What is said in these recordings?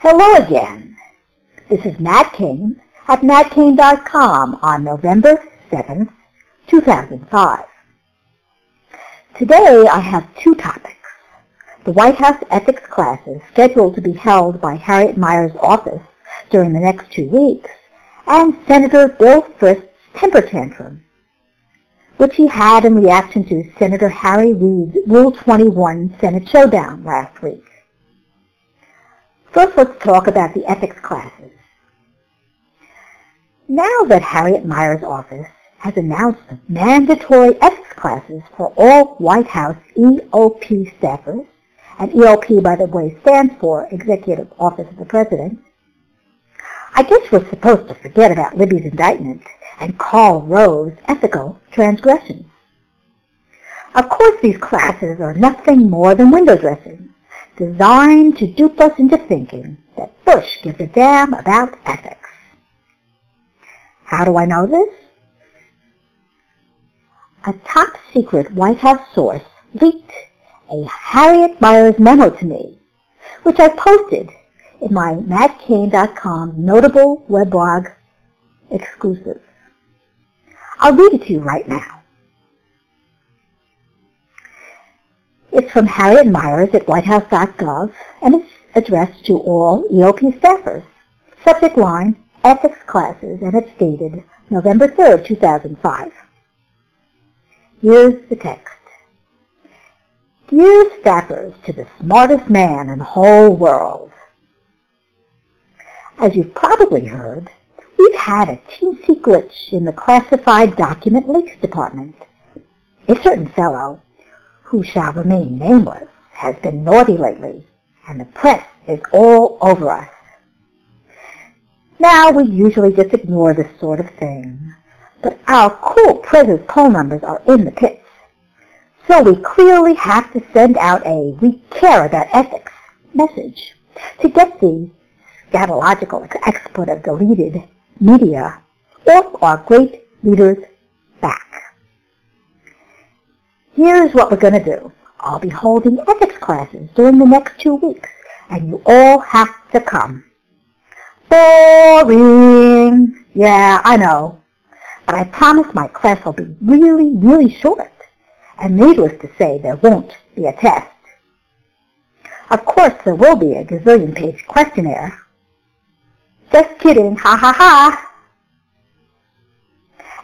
Hello again. This is Matt Kane at natkane.com on November 7th, 2005. Today I have two topics. The White House ethics classes scheduled to be held by Harriet Miers' office during the next two weeks, and Senator Bill Frist's temper tantrum, which he had in reaction to Senator Harry Reid's Rule 21 Senate showdown last week. First, let's talk about the ethics classes. Now that Harriet Miers' office has announced mandatory ethics classes for all White House EOP staffers, and EOP, by the way, stands for Executive Office of the President, I guess we're supposed to forget about Libby's indictment and Karl Rove's ethical transgressions. Of course, these classes are nothing more than window dressing, designed to dupe us into thinking that Bush gives a damn about ethics. How do I know this? A top secret White House source leaked a Harriet Miers memo to me, which I posted in my natkane.com notable weblog exclusive. I'll read it to you right now. It's from Harriet Miers at whitehouse.gov and it's addressed to all EOP staffers. Subject line, ethics classes, and it's dated November 3rd, 2005. Here's the text. Dear staffers to the smartest man in the whole world. As you've probably heard, we've had a teensy glitch in the classified document leaks department. A certain fellow, who shall remain nameless, has been naughty lately, and the press is all over us. Now, we usually just ignore this sort of thing, but our cool prisoners' poll numbers are in the pits. So we clearly have to send out a we care about ethics message to get the scatological export of deleted media off our great leaders' Here's what we're going to do. I'll be holding ethics classes during the next two weeks, and you all have to come. Boring! Yeah, I know. But I promise my class will be really, really short and needless to say, there won't be a test. Of course, there will be a gazillion-page questionnaire. Just kidding, ha ha ha!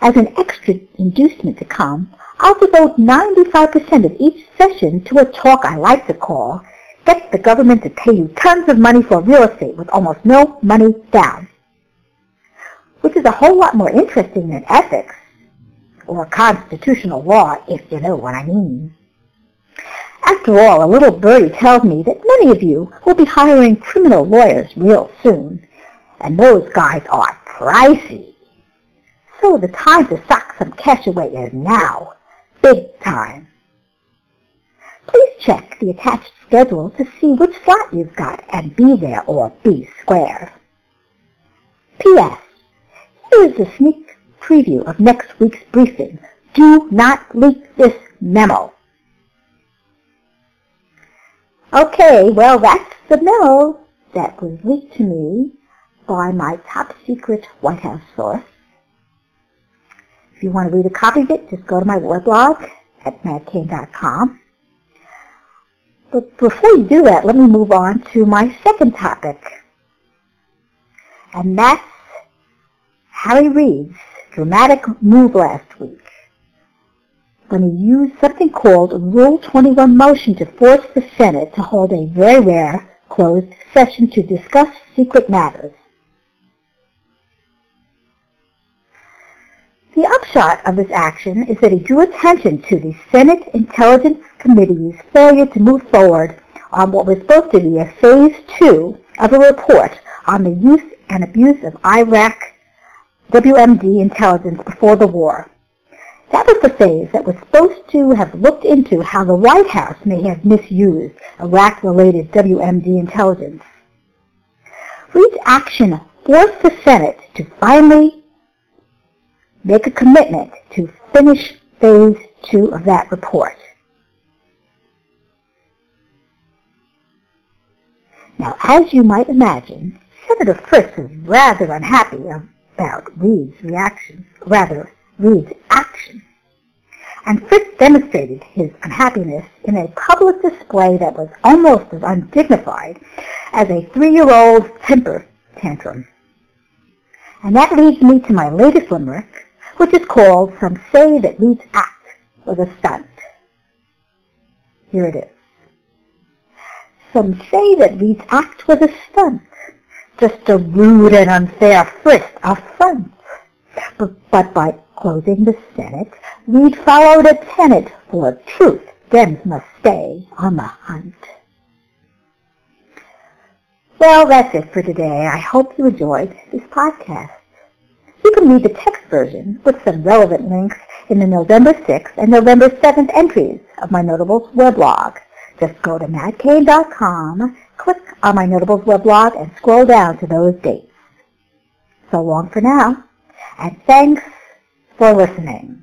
As an extra inducement to come, I'll devote 95% of each session to a talk I like to call Get the Government to Pay You Tons of Money for Real Estate with Almost No Money Down, which is a whole lot more interesting than ethics or constitutional law, if you know what I mean. After all, a little birdie tells me that many of you will be hiring criminal lawyers real soon, and those guys are pricey. So the time to sock some cash away is now, big time. Please check the attached schedule to see which slot you've got and be there or be square. P.S. Here's a sneak preview of next week's briefing. Do not leak this memo. Okay, well that's the memo that was leaked to me by my top secret White House source. If you want to read a copy of it, just go to my weblog at natkane.com. But before you do that, let me move on to my second topic. And that's Harry Reid's dramatic move last week when he used something called Rule 21 motion to force the Senate to hold a very rare closed session to discuss secret matters. The upshot of this action is that he drew attention to the Senate Intelligence Committee's failure to move forward on what was supposed to be a phase two of a report on the use and abuse of Iraq WMD intelligence before the war. That was the phase that was supposed to have looked into how the White House may have misused Iraq-related WMD intelligence. Reid's action forced the Senate to finally make a commitment to finish phase two of that report. Now, as you might imagine, Senator Frist was rather unhappy about Reid's reaction, rather Reid's action. And Frist demonstrated his unhappiness in a public display that was almost as undignified as a three-year-old temper tantrum. And that leads me to my latest limerick, which is called Some Say That Reid's Act Was a Stunt. Here it is. Some say that Reid's act was a stunt, just a rude and unfair Frist affront. But, but by closing the Senate, Reid followed a tenet for truth. Dems must stay on the hunt. Well, that's it for today. I hope you enjoyed this podcast. You can read the text version with some relevant links in the November 6th and November 7th entries of my Notables weblog. Just go to natkane.com, click on my Notables weblog, and scroll down to those dates. So long for now, and thanks for listening.